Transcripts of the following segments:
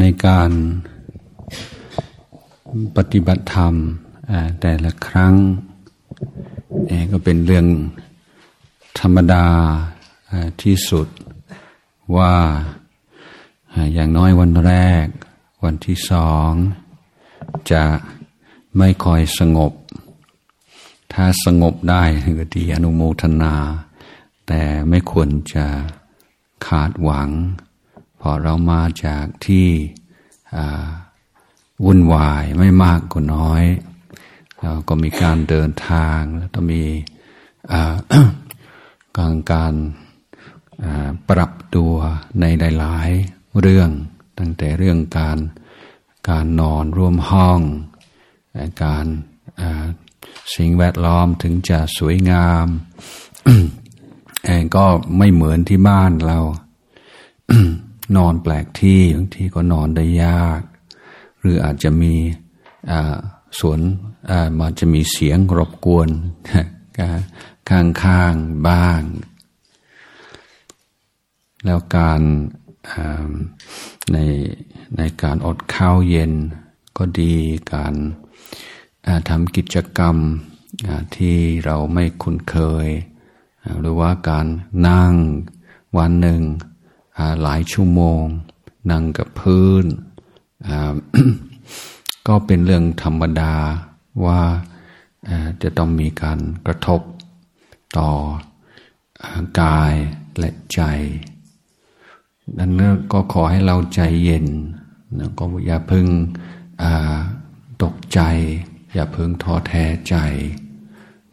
ในการปฏิบัติธรรมแต่ละครั้งก็เป็นเรื่องธรรมดาที่สุดว่าอย่างน้อยวันแรก วันที่สอง จะไม่คอยสงบ ถ้าสงบได้ก็ดีอนุโมทนา แต่ไม่ควรจะขาดหวัง พอเรามาจากที่วุ่นวายไม่มากก็น้อยเราก็มีการเดินทางแล้วต้องมีการการปรับตัวในหลายๆเรื่อง ตั้งแต่เรื่องการการนอนร่วมห้อง การสิ่งแวดล้อมถึงจะสวยงามก็ไม่เหมือนที่บ้านเรา นอนแปลกที่บางทีก็นอนได้ยาก หรืออาจจะมีสวนมันจะมีเสียงรบกวนข้างๆบ้าง แล้วการในในการอดข้าวเย็นก็ดีการทำกิจกรรมที่เราไม่คุ้นเคย หรือว่าการนั่งวันหนึ่ง หลายชั่วโมง นั่งกับพื้น ก็เป็นเรื่องธรรมดาว่าจะต้องมีการกระทบต่อกายและใจดังนั้นก็ขอให้เราใจเย็นก็อย่าพึ่งตกใจ อย่าพึ่งท้อแท้ใจ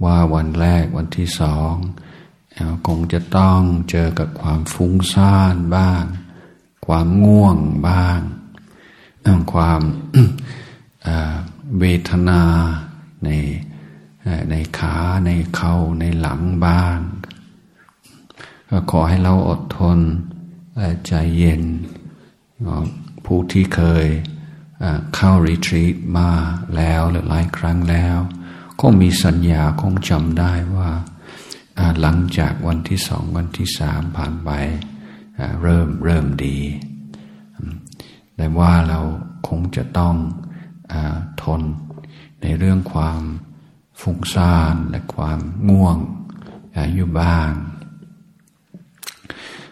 ว่าวันแรกวันที่สอง คงจะต้องเจอกับความฟุ้งซ่านบ้าง ความง่วงบ้าง ความเวทนาในในขาในเข่าในหลังบ้าง ก็ขอให้เราอดทนใจเย็น ผู้ที่เคยเข้ารีทรีตมาแล้วหรือหลายครั้งแล้ว ก็มีสัญญาคงจำได้ว่า หลังจากวันที่สองวันที่สามผ่านไปเริ่มเริ่มดี แต่ว่าเราคงจะต้องอทนในเรื่องความฟุ้งซ่านและความง่วงอยู่บ้าง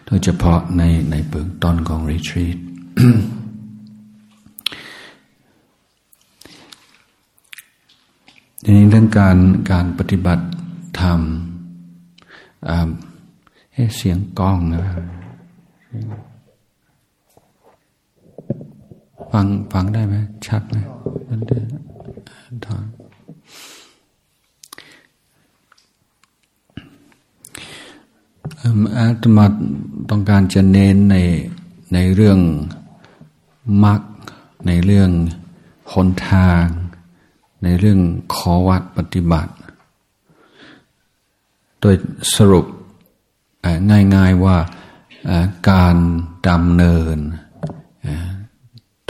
โดยเฉพาะในในเบื้องต้นของรีทรีตในเรื่องการการปฏิบัติธรรม เสียงกล้องนะฟังฟังได้ไหมชัดไหมมันเดินถอนอาตมาต้องการจะเน้นในในเรื่องมรรคในเรื่องหนทาง ในเรื่องขอวัดปฏิบัติ โดยสรุปง่ายๆว่าการดำเนิน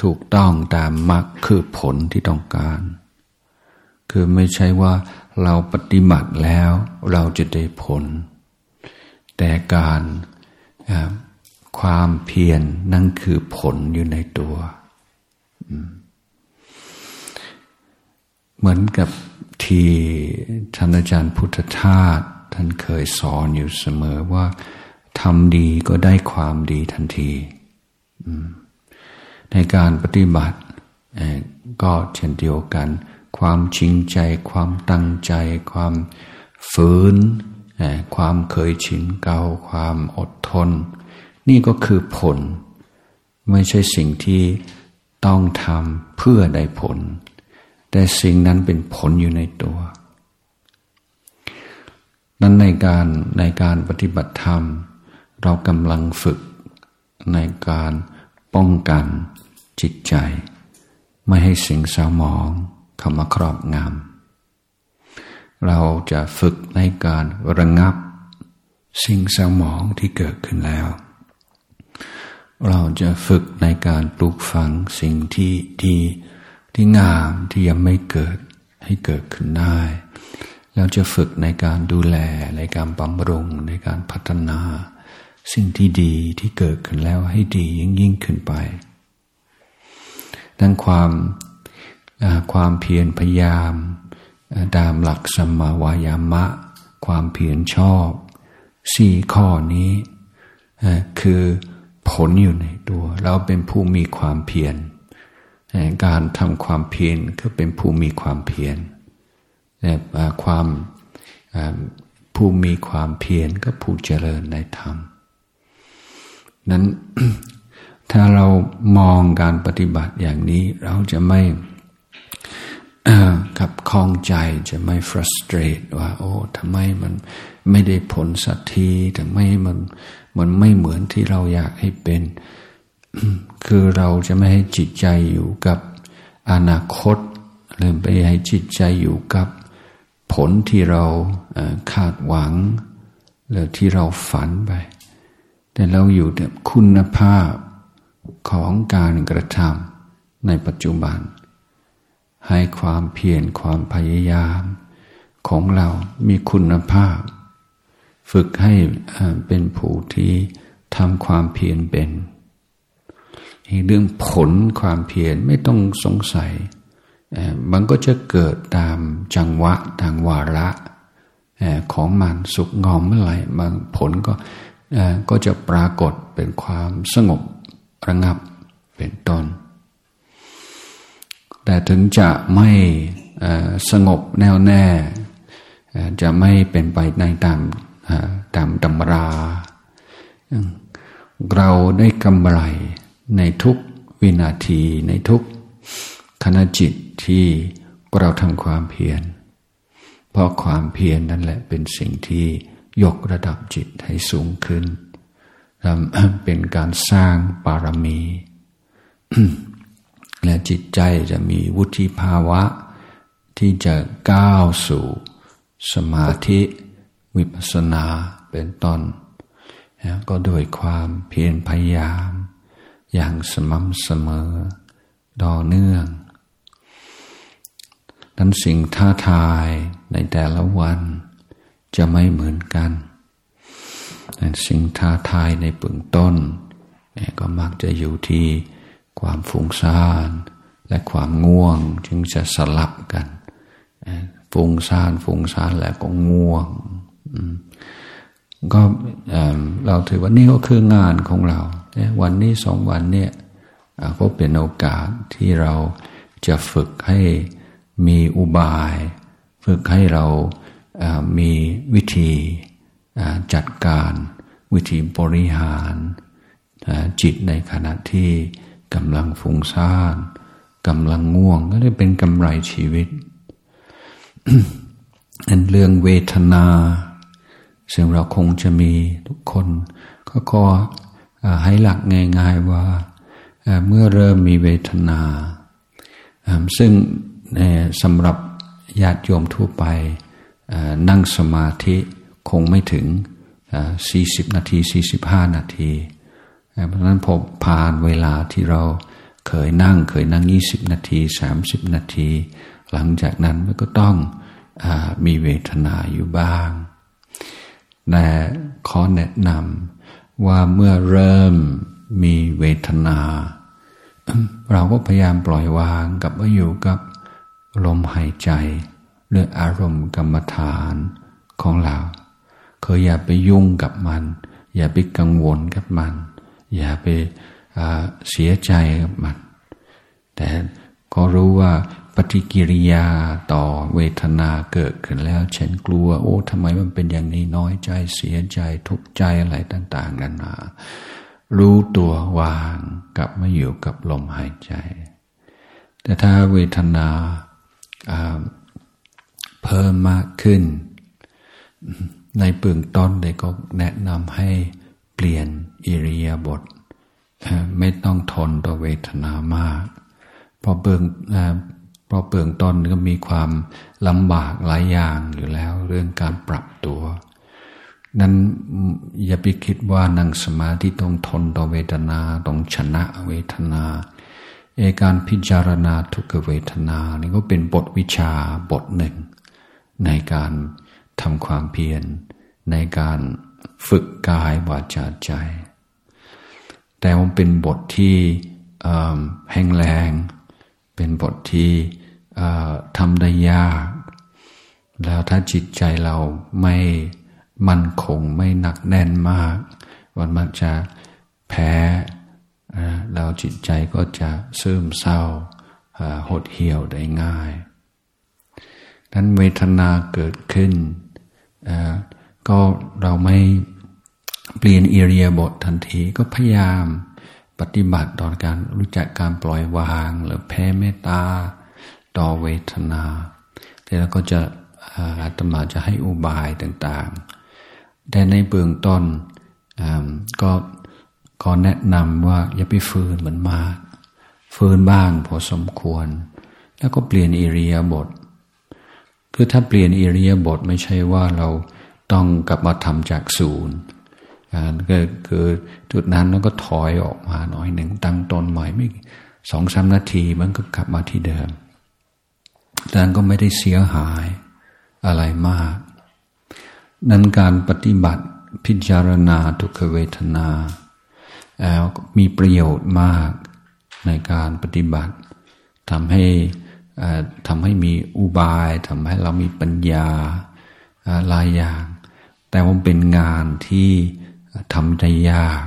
ถูกต้องตามมรรคคือผลที่ต้องการ คือไม่ใช่ว่าเราปฏิบัติแล้วเราจะได้ผล แต่การความเพียรนนั่นคือผลอยู่ในตัว เหมือนกับที่ท่านอาจารย์พุทธทาส ท่านเคยสอนอยู่เสมอว่าทำดีก็ได้ความดีทันทีในการปฏิบัติก็เช่นเดียวกัน ความจริงใจ ความตั้งใจ ความฝืน ความเคยชินเก่าความอดทน นี่ก็คือผล ไม่ใช่สิ่งที่ต้องทำเพื่อได้ผล แต่สิ่งนั้นเป็นผลอยู่ในตัว นั้นในการในการปฏิบัติธรรม เรากำลังฝึกในการป้องกันจิตใจ ไม่ให้สิ่งเศร้าหมองเข้ามาครอบงำเราจะฝึกในการระงับ สิ่งเศร้าหมองที่เกิดขึ้นแล้ว เราจะฝึกในการปลูกฝังสิ่งที่ดีที่งามที่ยังไม่เกิดให้เกิดขึ้นได้ เราจะฝึกในการดูแลในการบำรุงในการพัฒนา สิ่งที่ดีที่เกิดขึ้นแล้วให้ดียิ่งยิ่งขึ้นไป ดังความความเพียรพยายามตามหลักสมาวายามะ ความเพียรชอบสี่ข้อนี้คือผลอยู่ในตัว เราเป็นผู้มีความเพียรการทำความเพียรก็เป็นผู้มีความเพียร ความผู้มีความเพียรก็ผู้เจริญในธรรม นั้นถ้าเรามองการปฏิบัติอย่างนี้เราจะไม่กับคลองใจจะไม่ frustrate ว่า โอ้ทำไมมันไม่ได้ผลสักทีทำไมมันมันไม่เหมือนที่เราอยากให้เป็น คือเราจะไม่ให้จิตใจอยู่กับอนาคตหรือไปให้จิตใจอยู่กับ ผลที่เราคาดหวัง หรือที่เราฝันไป แต่เราอยู่กับคุณภาพของการกระทำในปัจจุบัน ให้ความเพียรความพยายาม ของเรามีคุณภาพ ฝึกให้เป็นผู้ที่ทำความเพียรเป็นเรื่องผลความเพียรไม่ต้องสงสัย มันก็จะเกิดตามจังหวะทางวาระของมันสุกงอมเมื่อไหร่บางผลก็ก็จะปรากฏเป็นความสงบระงับเป็นต้น แต่ถึงจะไม่สงบแน่วแน่จะไม่เป็นไปในตามตามตำรา เราได้กำไรในทุกวินาทีในทุกขณะจิต ที่เราทำความเพียร เพราะความเพียรนนั่นแหละเป็นสิ่งที่ยกระดับจิตให้สูงขึ้น เป็นการสร้างปารมี และจิตใจจะมีวุฒิภาวะ ที่จะก้าวสู่ สมาธิวิปัสสนาเป็นต้น ก็โดยความเพียรพยายาม อย่างสม่ำเสมอต่อเนื่อง นั้นสิ่งท้าทายในแต่ละวันจะไม่เหมือนกันแต่สิ่งท้าทายในเบื้องต้นก็มักจะอยู่ที่ความฟุ้งซ่านและความง่วงจึงจะสลับกันฟุ้งซ่านฟุ้งซ่านแล้วก็ง่วงก็เราถือว่านี่ก็คืองานของเรา วันนี้สองวันเนี่ยก็เป็นโอกาสที่เราจะฝึกให้ มีอุบาย ฝึกให้เรามีวิธีจัดการวิธีบริหารจิตในขณะที่กำลังฟุ้งซ่านกำลังง่วงก็ได้เป็นกำไรชีวิตอันเรื่องเวทนาซึ่งเราคงจะมีทุกคน ก็ขอให้หลักง่ายๆว่าเมื่อเริ่มมีเวทนา ซึ่ง สำหรับญาติโยมทั่วไปนั่งสมาธิคงไม่ถึง 40 นาที 45 นาที เพราะฉะนั้นพอผ่านเวลาที่เราเคยนั่งเคยนั่ง 20 นาที 30 นาที หลังจากนั้นมันก็ต้องอมีเวทนาอยู่บ้าง แต่ขอแนะนำว่าเมื่อเริ่มมีเวทนา เราก็พยายามปล่อยวางกับว่าอยู่กับ ลมหายใจหรืออารมณ์กรรมฐานของเราเคยอย่าไปยุ่งกับมัน อย่าไปกังวลกับมัน อย่าไปเสียใจกับมัน แต่ก็รู้ว่าปฏิกิริยาต่อเวทนาเกิดขึ้นแล้วฉันกลัว โอ้ทำไมมันเป็นอย่างนี้น้อยใจเสียใจทุกข์ใจอะไรต่างๆกันนารู้ตัววางกลับมาอยู่กับลมหายใจ แต่ถ้าเวทนา เพิ่มมากขึ้น ในเบื้องต้นเด็กก็แนะนำให้เปลี่ยนอิริยาบถไม่ต้องทนต่อเวทนามาก เพราะเบื้องเพราะเบื้องต้นก็มีความลำบากหลายอย่างอยู่แล้วเรื่องการปรับตัว นั้นอย่าไปคิดว่านั่งสมาธิต้องทนต่อเวทนา ต้องชนะเวทนา เอการพิจารณาทุกเวทนานี่ก็เป็นบทวิชาบทหนึ่ง ในการทำความเพียร ในการฝึกกายวาจาใจ แต่มันเป็นบทที่แห้งแรงเป็นบทที่ทำได้ยาก แล้วถ้าจิตใจเราไม่มั่นคงไม่หนักแน่นมากวันมันจะแพ้ แล้วจิตใจก็จะซึมเศร้าหดเหี่ยวได้ง่าย นั้นเวทนาเกิดขึ้น ก็เราไม่เปลี่ยนอิเรียบททันทีก็พยายามปฏิบัติต่อการรู้จักการปล่อยวาง หรือแพ้เมตตาต่อเวทนาแล้วก็จะอาตมาจะให้อุบายต่างๆ แต่ในเบื้องต้นก็ ก็แนะนำว่าอย่าไปฟืนเหมือนมากฟืนบ้างพอสมควร แล้วก็เปลี่ยนอิริยาบถคือถ้าเปลี่ยนอิริยาบถไม่ใช่ว่าเราต้องกลับมาทำจากศูนย์ก็คือจุดนั้นแล้วก็ถอยออกมาหน่อยหนึ่งตั้งตนใหม่ไม่สองสามนาทีมันก็กลับมาที่เดิมดังนั้นก็ไม่ได้เสียหายอะไรมาก นั้นการปฏิบัติพิจารณาทุกขเวทนา มีประโยชน์มากในการปฏิบัติทำให้ทำให้มีอุบายทำให้เรามีปัญญาหลายอย่าง แต่ว่าเป็นงานที่ทำได้ยาก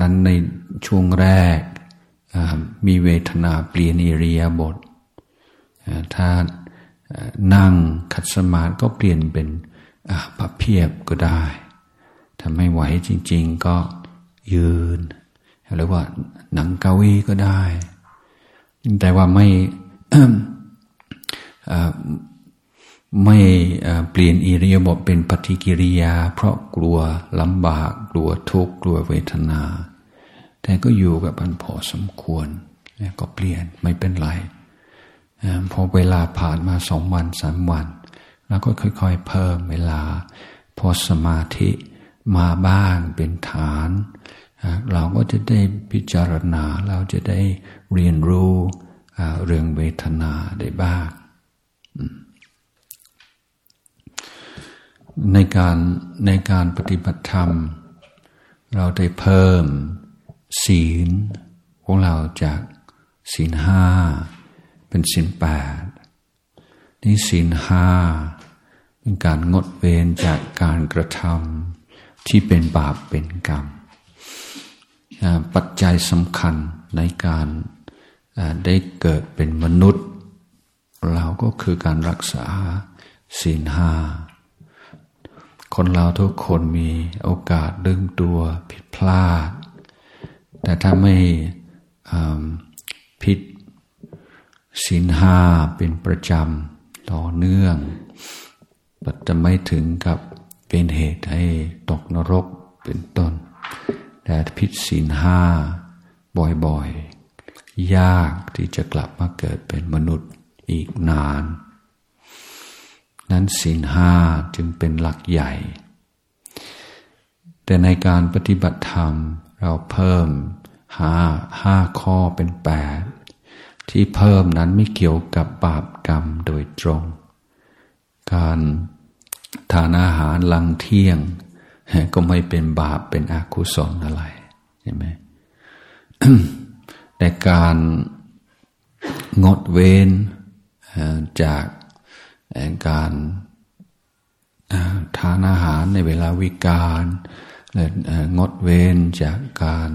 นั้นในช่วงแรกมีเวทนาเปลี่ยนอิริยาบถถ้านั่งขัดสมาธิก็เปลี่ยนเป็นปับเพียบก็ได้ทำให้ไหวจริง ๆ ก็ ยืน หรือว่าหนังเกาวีก็ได้ แต่ว่าไม่ไม่เปลี่ยนอิริยาบถเป็นปฏิกิริยา เพราะกลัวลำบาก กลัวทุกข์กลัวเวทนา แต่ก็อยู่กับมันพอสมควร ก็เปลี่ยนไม่เป็นไรพอเวลาผ่านมาสองวันสามวัน แล้วก็ค่อยๆเพิ่มเวลา พอสมาธิมาบ้างเป็นฐาน เราก็จะได้พิจารณาเราจะได้เรียนรู้เรื่องเวทนาได้บ้างในการในการปฏิบัติธรรม เราได้เพิ่มศีลของเราจากศีลห้าเป็นศีลแปดนี่ศีลห้าเป็นการงดเว้นจากการกระทำที่เป็นบาปเป็นกรรม ปัจจัยสำคัญในการได้เกิดเป็นมนุษย์ เราก็คือการรักษาศีลห้าคนเราทุกคนมีโอกาสดึงตัวผิดพลาด แต่ถ้าไม่ผิดศีลห้าเป็นประจำต่อเนื่องจะไม่ถึงกับเป็นเหตุให้ตกนรกเป็นต้น แต่ผิดศีลห้าบ่อยๆ ยากที่จะกลับมาเกิดเป็นมนุษย์อีกนาน นั้นศีลห้าจึงเป็นหลักใหญ่ แต่ในการปฏิบัติธรรมเราเพิ่มห้าห้าข้อเป็นแปดที่เพิ่มนั้นไม่เกี่ยวกับบาปกรรมโดยตรง การทานอาหารลังเที่ยง ก็ไม่เป็นบาปเป็นอกุศลอะไรใช่ไหมแต่การงดเว้นจากการทานอาหารในเวลาวิการงดเว้นจากการ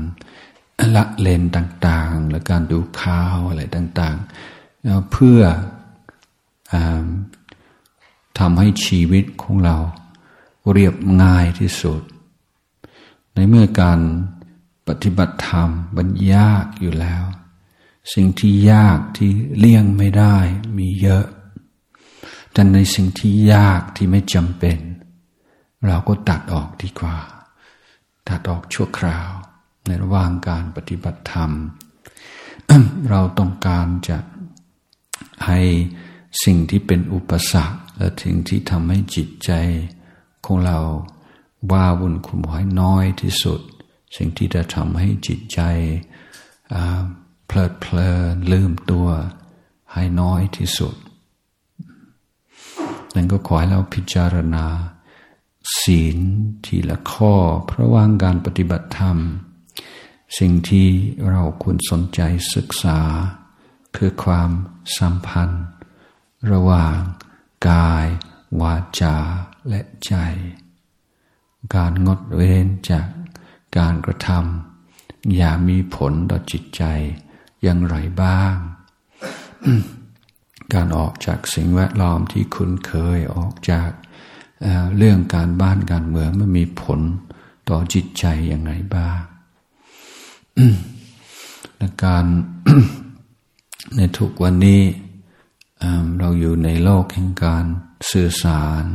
ละเลนต่างๆหรือการดูข่าวอะไรต่าง ๆ เพื่ออทำให้ชีวิตของเรา เรียบง่ายที่สุด ในเมื่อการปฏิบัติธรรมมันยากอยู่แล้ว สิ่งที่ยากที่เลี่ยงไม่ได้มีเยอะ แต่ในสิ่งที่ยากที่ไม่จำเป็น เราก็ตัดออกดีกว่า ตัดออกชั่วคราว ในระหว่างการปฏิบัติธรรม เราต้องการจะให้สิ่งที่เป็นอุปสรรคและสิ่งที่ทำให้จิตใจ ของเราว่าวุ่นขุ่นวายน้อยที่สุด สิ่งที่จะทำให้จิตใจเพลิดเพลินลืมตัวให้น้อยที่สุด นั่นก็ขอให้เราพิจารณา ศีลทีละข้อ เพราะว่างการปฏิบัติธรรม สิ่งที่เราควรสนใจศึกษา คือความสัมพันธ์ ระหว่าง กาย วาจา และใจ การงดเว้นจากการกระทำอย่ามีผลต่อจิตใจอย่างไรบ้าง การออกจากสิ่งแวดล้อมที่คุ้นเคยออกจากเเรื่องการบ้านการเมืองมันมีผลต่อจิตใจอย่างไรบ้างและการในทุกวันนี้เราอยู่ในโลกแห่งการสื่อสาร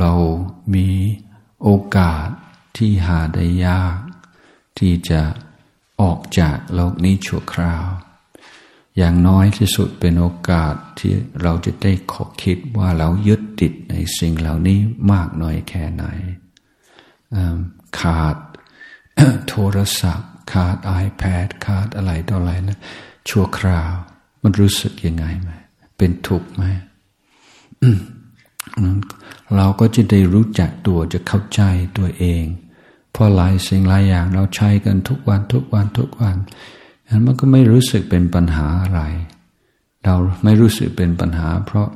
เรามีโอกาสที่หาได้ยาก ที่จะออกจากโลกนี้ชั่วคราว อย่างน้อยที่สุดเป็นโอกาสที่เราจะได้ขอคิดว่าเรายึดติดในสิ่งเหล่านี้มากน้อยแค่ไหน ขาดโทรศัพท์ ขาด iPad ขาดอะไรต่ออะไรนะชั่วคราว มันรู้สึกยังไงไหมเป็นทุกข์ไหม เราก็จะได้รู้จักตัวจะเข้าใจตัวเอง เพราะหลายสิ่งหลายอย่างเราใช้กันทุกวันทุกวันทุกวันนั้นมันก็ไม่รู้สึกเป็นปัญหาอะไร เราไม่รู้สึกเป็นปัญหา เพราะ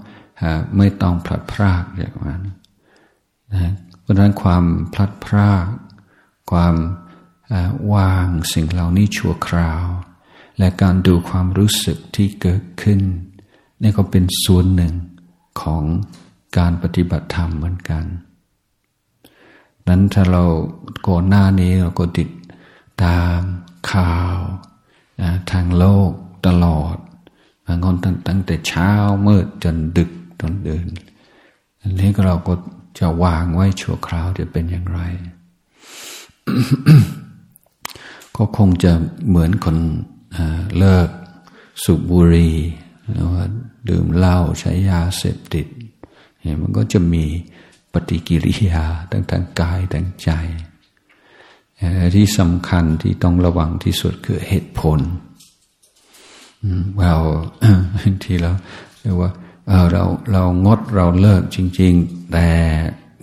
ไม่ต้องพลัดพรากอย่างนั้นนะเพราะนั้นความพลัดพราก ความวางสิ่งเหล่านี้ชั่วคราว และการดูความรู้สึกที่เกิดขึ้นนี่ก็เป็นส่วนหนึ่งของ การปฏิบัติธรรมเหมือนกัน นั้นถ้าเราก่อนหน้านี้เราก็ติดตามข่าวนะทางโลกตลอดบางคนตั้งแต่เช้ามืดจนดึกจนเดินอันนี้เราก็จะวางไว้ชั่วคราวจะเป็นอย่างไร ก็คงจะเหมือนคนเลิกสูบบุหรี่ว่าดื่มเหล้าใช้ยาเสพติด มันก็จะมีปฏิกิริยาทั้งทางกายทางใจ ที่สำคัญที่ต้องระวังที่สุดคือเหตุผลเราที่เราเรียกว่าเราเรางดเราเลิกจริง ๆ แต่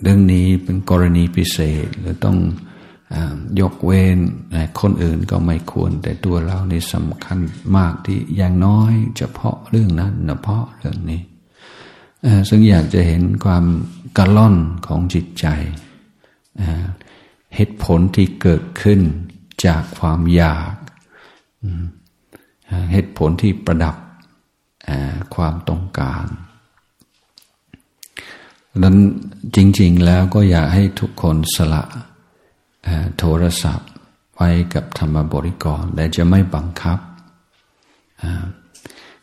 เรื่องนี้เป็นกรณีพิเศษหรือต้องยกเว้นคนอื่นก็ไม่ควร แต่ตัวเรานี่สำคัญมากที่อย่างน้อย เฉพาะเรื่องนั้นเฉพาะเรื่องนี้ ซึ่งอยากจะเห็นความกระล่อนของจิตใจเหตุผลที่เกิดขึ้นจากความอยากเหตุผลที่ประดับความต้องการนั้นจริง ๆ แล้วก็อยากให้ทุกคนสละโทรศัพท์ไว้กับธรรมบริกรแต่จะไม่บังคับ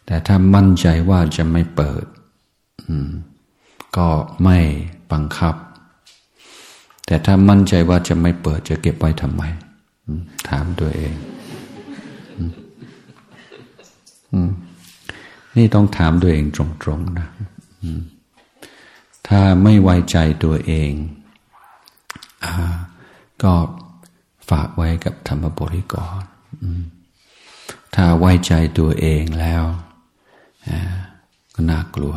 แต่ถ้ามั่นใจว่าจะไม่เปิด ก็ไม่บังคับ แต่ถ้ามั่นใจว่าจะไม่เปิดจะเก็บไว้ทำไม ถามตัวเอง นี่ต้องถามตัวเองตรงๆนะถ้าไม่ไว้ใจตัวเองอก็ฝากไว้กับธรรมบริกรถ้าไว้ใจตัวเองแล้วก็น่ากลัว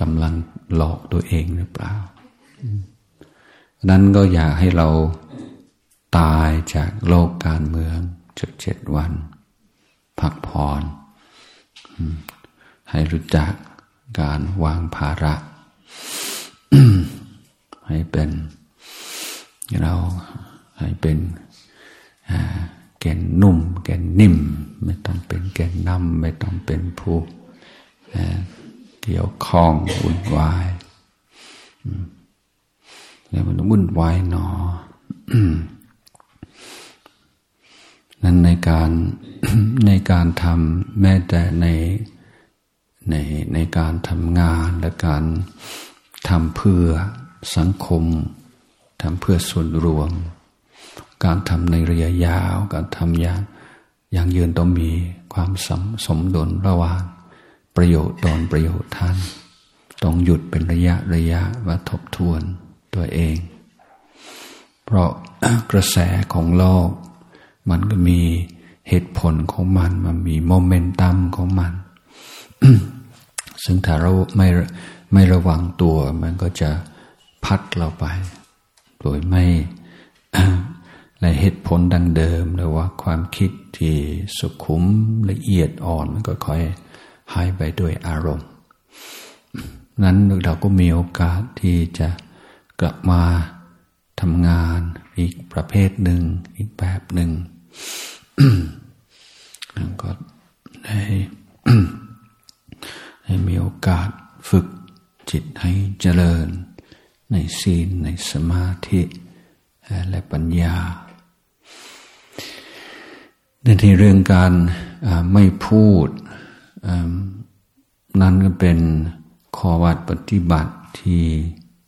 กำลังหลอกตัวเองหรือเปล่านั้นก็อยากให้เราตายจากโลกการเมืองจักเจ็ดวัน พักผ่อนให้รู้จักการวางภาระ ให้เป็นเราให้เป็นแกนนุ่ม แกนนิ่ม ไม่ต้องเป็นแกนนำไม่ต้องเป็นผู้ เกี่ยวข้องวุ่นวายแล้วมันวุ่นวายหนอนั้นในการในการทำแม้แต่ในในในการทำงานและการทำเพื่อสังคมทำเพื่อส่วนรวม การทำในระยะยาว การทำอย่างอย่างยืนต้องมีความสมสมดุลระหว่าง ประโยชน์ตนประโยชน์ท่าน ต้องหยุดเป็นระยะระยะว่าทบทวนตัวเอง เพราะกระแสของโลก มันก็มีเหตุผลของมัน มันมีโมเมนตัมของมัน ซึ่งถ้าเราไม่ไม่ระวังตัว มันก็จะพัดเราไป โดยไม่ในเหตุผลดังเดิมหรือว่าความคิดที่สุขุมละเอียดอ่อนมันก็ค่อย หายไปด้วยอารมณ์ นั้นเราก็มีโอกาสที่จะกลับมาทำงานอีกประเภทหนึ่ง อีกแบบหนึ่งก็ให้ให้มีโอกาสฝึกจิตให้เจริญ ในศีลในสมาธิและปัญญาในที่เรื่องการไม่พูด นั้นก็เป็นข้อวัดปฏิบัติที่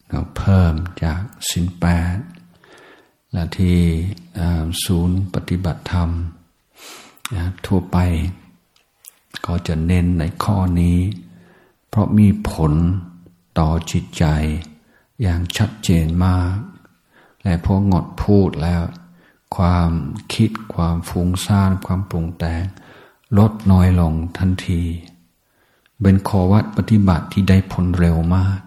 เราเพิ่มจากสินแปดและที่ศูนย์ปฏิบัติธรรมทั่วไป ก็จะเน้นในข้อนี้ เพราะมีผลต่อจิตใจอย่างชัดเจนมาก และพองดพูดแล้ว ความคิดความฟุ้งซ่านความปรุงแต่ง ลดน้อยลงทันที เป็นขอวัดปฏิบัติที่ได้ผลเร็วมาก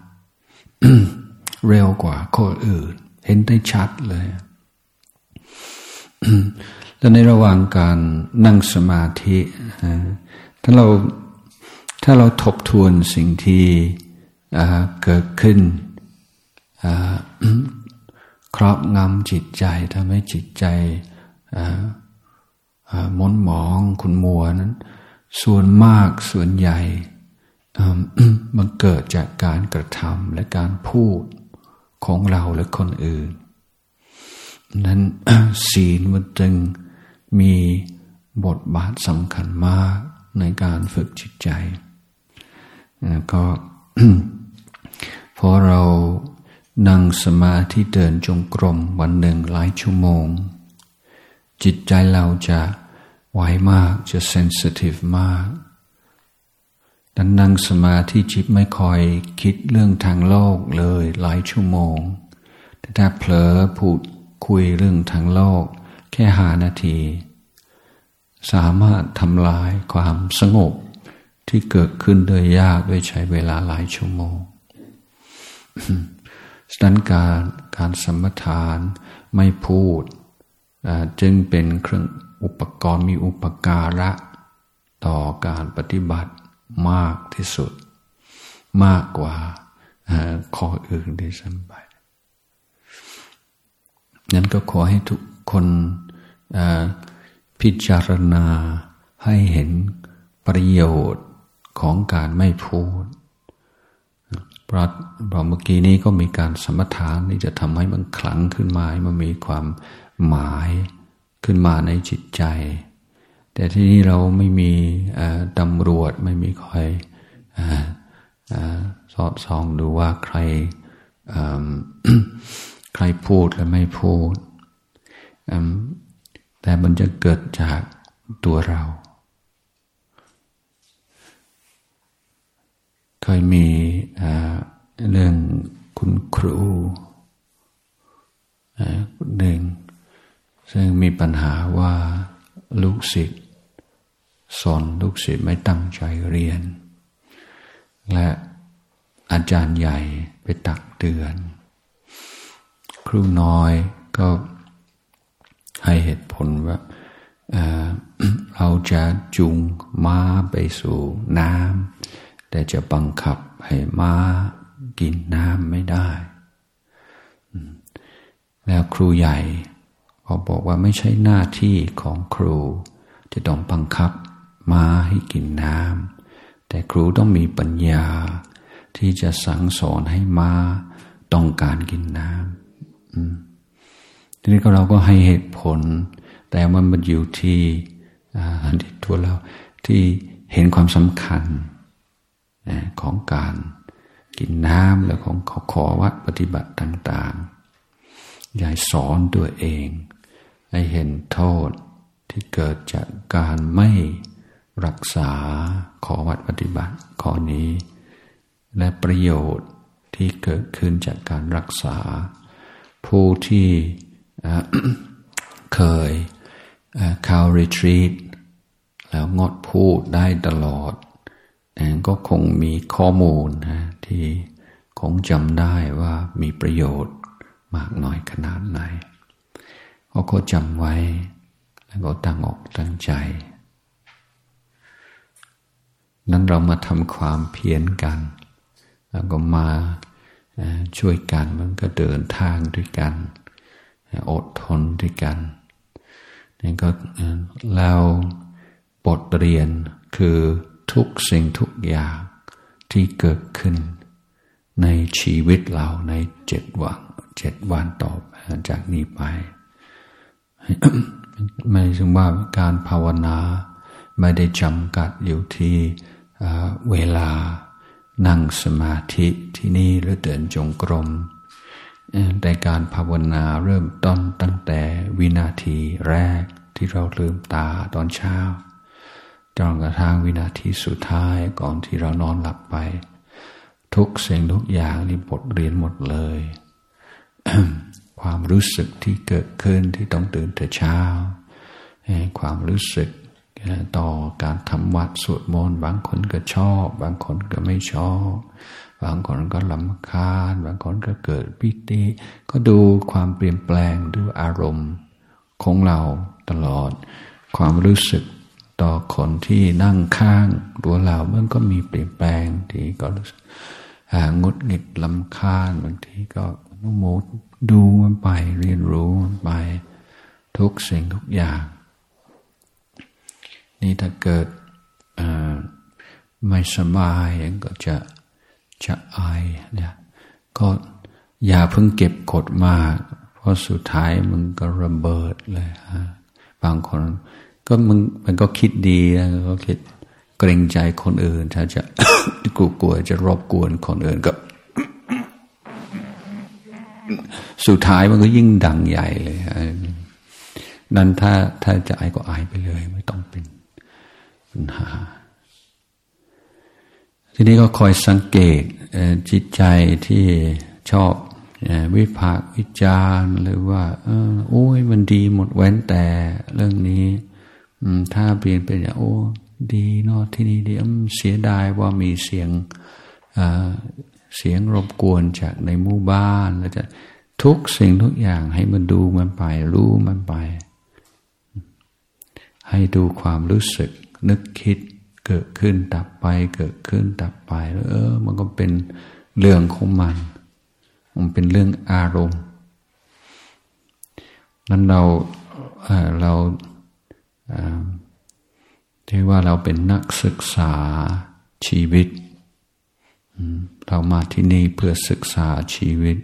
เร็วกว่าข้ออื่น เห็นได้ชัดเลยแล้วในระหว่างการนั่งสมาธิถ้าเราถ้าเราทบทวนสิ่งที่เกิดขึ้นครอบงำจิตใจทำให้จิตใจ มนหมองคุณมัวนั้น ส่วนมากส่วนใหญ่มันเกิดจากการกระทำและการพูดของเราและคนอื่น นั้นศีลมันจึงมีบทบาทสำคัญมากในการฝึกจิตใจ ก็พอเรานั่งสมาธิเดินจงกรมวันหนึ่งหลายชั่วโมง จิตใจเราจะไวมากจะเซนซิทีฟมากดันนั่งสมาธิจิตไม่คอยคิดเรื่องทางโลกเลยหลายชั่วโมง แต่ถ้าเผลอพูดคุยเรื่องทางโลก แค่หานาที สามารถทำลายความสงบที่เกิดขึ้นโดยยากโดยใช้เวลาหลายชั่วโมงสนั้นการการสมทานไม่พูด จึงเป็นเครื่องอุปกรณ์มีอุปการะ ต่อการปฏิบัติมากที่สุด มากกว่าข้ออื่นที่สัมไปนั้นก็ขอให้ทุกคนพิจารณาให้เห็นประโยชน์ของการไม่พูดเพราะเมื่อกี้นี้ก็มีการสมถานที่จะทำให้มันขลังขึ้นมาให้มันมีความ หมายขึ้นมาในจิตใจ แต่ที่นี้เราไม่มีตำรวจไม่มีใครสอดส่องดูว่าใครใครพูดและไม่พูด แต่มันจะเกิดจากตัวเรา เคยมีเรื่องคุณครูหนึ่ง ซึ่งมีปัญหาว่าลูกศิษย์สอนลูกศิษย์ไม่ตั้งใจเรียน และอาจารย์ใหญ่ไปตักเตือน ครูน้อยก็ให้เหตุผลว่าเราจะจูงม้าไปสู่น้ำแต่จะบังคับให้ม้ากินน้ำไม่ได้ แล้วครูใหญ่ ก็บอกว่าไม่ใช่หน้าที่ของครูจะต้องบังคับม้าให้กินน้ำแต่ครูต้องมีปัญญา ที่จะสั่งสอนให้ม้าต้องการกินน้ำทีนี้ก็เราก็ให้เหตุผล แต่มันมันอยู่ที่ที่ตัวเราที่เห็นความสำคัญของการกินน้ำและของขอขอวัดปฏิบัติต่างๆยายสอนตัวเอง ให้เห็นโทษที่เกิดจากการไม่รักษาขอวัดปฏิบัติข้อนี้ และประโยชน์ที่เกิดขึ้นจากการรักษา ผู้ที่เคยเข้ารีทรีตแล้วงดพูดได้ตลอด ก็คงมีข้อมูลนะที่คงจำได้ว่ามีประโยชน์มากน้อยขนาดไหน เขาก็จำไว้ แล้วก็ตั้งอกตั้งใจ นั้นเรามาทำความเพียรกัน แล้วก็มาช่วยกันมันก็เดินทางด้วยกัน อดทนด้วยกันนี่ก็แล้วบทเรียนคือทุกสิ่งทุกอย่างที่เกิดขึ้น ในชีวิตเราในเจ็ดวันเจ็ดวันต่อจากนี้ไป ไม่ใช่ว่าการภาวนาไม่ได้จำกัดอยู่ที่เวลานั่งสมาธิที่นี่หรือเดินจงกรมแต่การภาวนาเริ่มต้นตั้งแต่วินาทีแรกที่เราลืมตาตอนเช้าจนกระทั่งวินาทีสุดท้ายก่อนที่เรานอนหลับไป ทุกสิ่งทุกอย่างนี่บทเรียนหมดเลย ความรู้สึกที่เกิดขึ้นที่ต้องตื่นแต่เช้า ความรู้สึกต่อการทำวัดสวดมนต์บางคนก็ชอบ บางคนก็ไม่ชอบ บางคนก็ลำคาญ บางคนก็เกิดปิติ ก็ดูความเปลี่ยนแปลงดูอารมณ์ของเราตลอด ความรู้สึกต่อคนที่นั่งข้างตัวเรามันก็มีเปลี่ยนแปลงทีก็งดหงิดลำคาญบางทีก็ นุโมดูมันไปเรียนรู้มันไป ทุกสิ่งทุกอย่าง นี่ถ้าเกิดไม่สบายก็จะจะอายเนี่ยก็อย่าเพิ่งเก็บกดมาก เพราะสุดท้ายมันก็ระเบิดเลยฮะบางคนก็มันมันก็คิดดีนะก็คิดเกรงใจคนอื่น ถ้าจะกลัวกลัวจะรบกวนคนอื่นก็ สุดท้ายมันก็ยิ่งดังใหญ่เลยนั้นถ้าถ้าจะอายก็อายไปเลย ไม่ต้องเป็นัญหา ทีนี้ก็คอยสังเกตจิตใจที่ชอบวิพากวิจารหรือว่าโอ้ยมันดีหมดแว้นแต่เรื่องนี้ถ้าเปลี่ยนเป็นอย่างโอ้ดีเนาะที่นี่ดีเสียดายว่ามีเสียง เสียงรบกวนจากในหมู่บ้านแล้วจะทุกสิ่งทุกอย่างให้มันดูมันไป รู้มันไป ให้ดูความรู้สึก นึกคิดเกิดขึ้นดับไปเกิดขึ้นดับไปแล้วเออ มันก็เป็นเรื่องของมัน มันเป็นเรื่องอารมณ์นั้นเราเราที่ว่าเราเป็นนักศึกษาชีวิต เรามาที่นี่เพื่อศึกษาชีวิต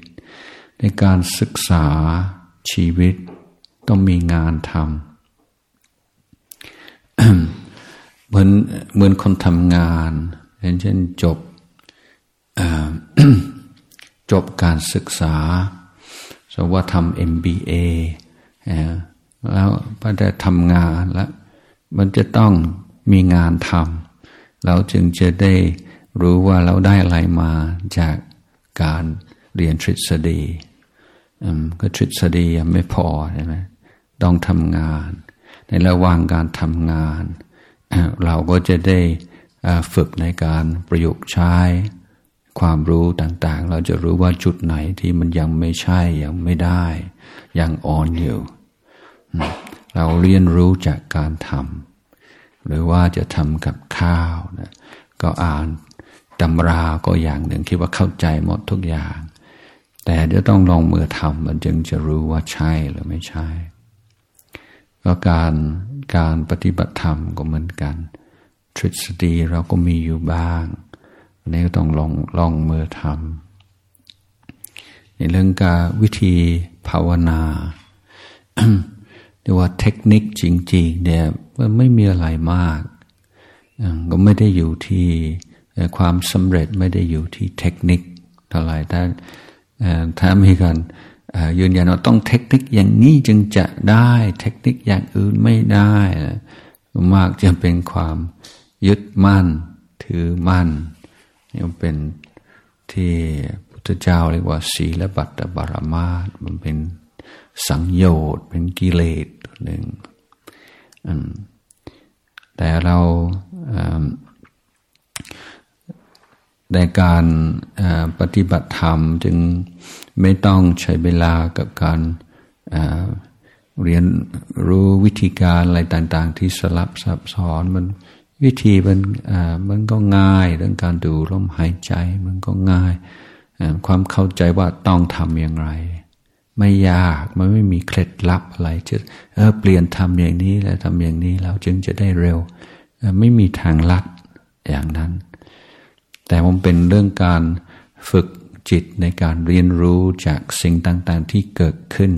ในการศึกษาชีวิตต้องมีงานทำเหมือนเหมือนคนทำงานเช่นจบจบการศึกษาสมว่าทำ MBA แล้วพอได้ทำงานแล้ว มันจะต้องมีงานทำเราจึงจะได้ รู้ว่าเราได้อะไรมาจากการเรียนทฤษฎีก็ทฤษฎียังไม่พอใช่ไหมต้องทำงาน ในระหว่างการทำงาน เราก็จะได้ฝึกในการประยุกต์ใช้ ความรู้ต่างๆ เราจะรู้ว่าจุดไหนที่มันยังไม่ใช่ยังไม่ได้ ยังอ่อนอยู่ เราเรียนรู้จากการทำหรือว่าจะทำกับข้าวนะ ก็อ่านตำราก็อย่างหนึ่งคิดว่าเข้าใจหมดทุกอย่าง แต่จะต้องลองมือทำมันจึงจะรู้ว่าใช่หรือไม่ใช่ ก็การการปฏิบัติธรรมก็เหมือนกัน ทฤษฎีเราก็มีอยู่บ้างอันนี้ก็ต้องลองลองมือทำในเรื่องการวิธีภาวนาเรียกว่าเทคนิคจริง ๆ เนี่ยมันไม่มีอะไรมาก ก็ไม่ได้อยู่ที่ความสำเร็จไม่ได้อยู่ที่เทคนิคเท่าไหร่ถ้าถ้ามีการยืนยันว่าต้องเทคนิคอย่างนี้จึงจะได้ เทคนิคอย่างอื่นไม่ได้มากจะเป็นความยึดมั่นถือมั่นนี่เป็นที่พุทธเจ้าเรียกว่าศีลบัตบารมาสมันเป็นสังโยชน์เป็นกิเลสตัวหนึ่ง แต่เราในการปฏิบัติธรรมจึงไม่ต้องใช้เวลากับการเรียนรู้วิธีการอะไรต่าง ๆ ที่สลับซับซ้อนมันวิธีมันมันก็ง่ายเรื่องการดูลมหายใจมันก็ง่าย ความเข้าใจว่าต้องทำอย่างไร ไม่ยากมันไม่มีเคล็ดลับอะไรจะเออเปลี่ยนทำอย่างนี้แล้วทำอย่างนี้แล้วจึงจะได้เร็ว ไม่มีทางลัดอย่างนั้น แต่มันเป็นเรื่องการฝึกจิตในการเรียนรู้จากสิ่งต่าง ๆ ที่เกิดขึ้น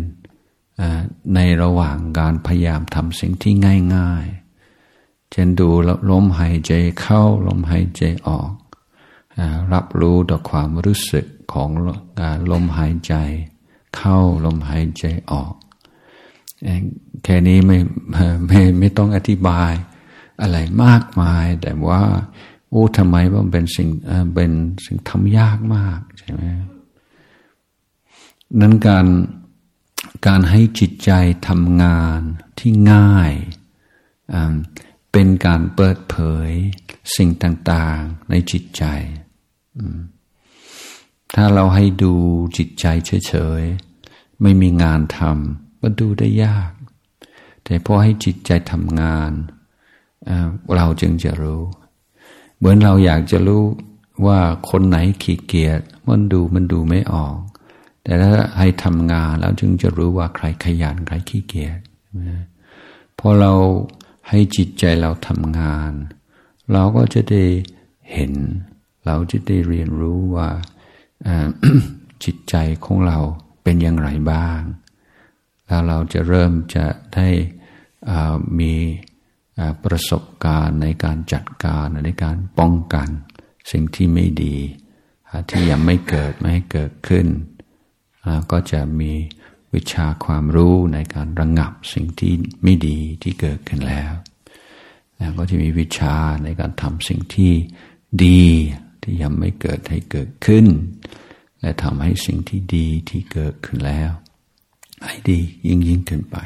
ในระหว่างการพยายามทำสิ่งที่ง่าย ๆ เช่นดูลมหายใจเข้าลมหายใจออก รับรู้ต่อความรู้สึกของการลมหายใจ เข้าลมหายใจออก แค่นี้ไม่ไม่ไม่ต้องอธิบายอะไรมากมาย แต่ว่าโอ้ทำไมว่าเป็นสิ่งเป็นสิ่งทำยากมากใช่ไหมนั้นการการให้จิตใจทำงานที่ง่าย เป็นการเปิดเผยสิ่งต่าง ๆ ในจิตใจ ถ้าเราให้ดูจิตใจเฉยๆ ไม่มีงานทำก็ดูได้ยาก แต่พอให้จิตใจทำงานเราจึงจะรู้ เหมือนเราอยากจะรู้ว่าคนไหนขี้เกียจมันดูมันดูไม่ออก แต่ถ้าให้ทำงานแล้วจึงจะรู้ว่าใครขยันใครขี้เกียจพอเราให้จิตใจเราทำงาน เราก็จะได้เห็น เราจะได้เรียนรู้ว่า จิตใจของเราเป็นอย่างไรบ้าง แล้วเราจะเริ่มจะได้มีประสบการณ์ในการจัดการในการป้องกัน สิ่งที่ไม่ดี ที่ยังไม่เกิดไม่ให้เกิดขึ้น ก็จะมีวิชาความรู้ในการระงงับสิ่งที่ไม่ดีที่เกิดขึ้นแล้วแล้วก็จะมีวิชาในการทำสิ่งที่ดี ที่ยังไม่เกิดให้เกิดขึ้น และทำให้สิ่งที่ดีที่เกิดขึ้นแล้วให้ดียิ่งยิ่งขึ้นไป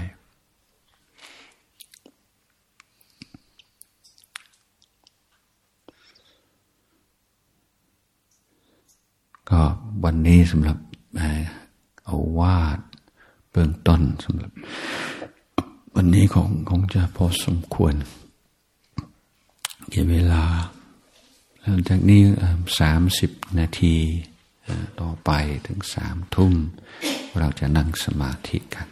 ก็วันนี้สำหรับเอาวาดเบื้องต้นสำหรับ วันนี้คงคงจะพอสมควรเกี่เวลา จากนี้สามสิบนาทีต่อไปถึงสามทุ่ม เราจะนั่งสมาธิกัน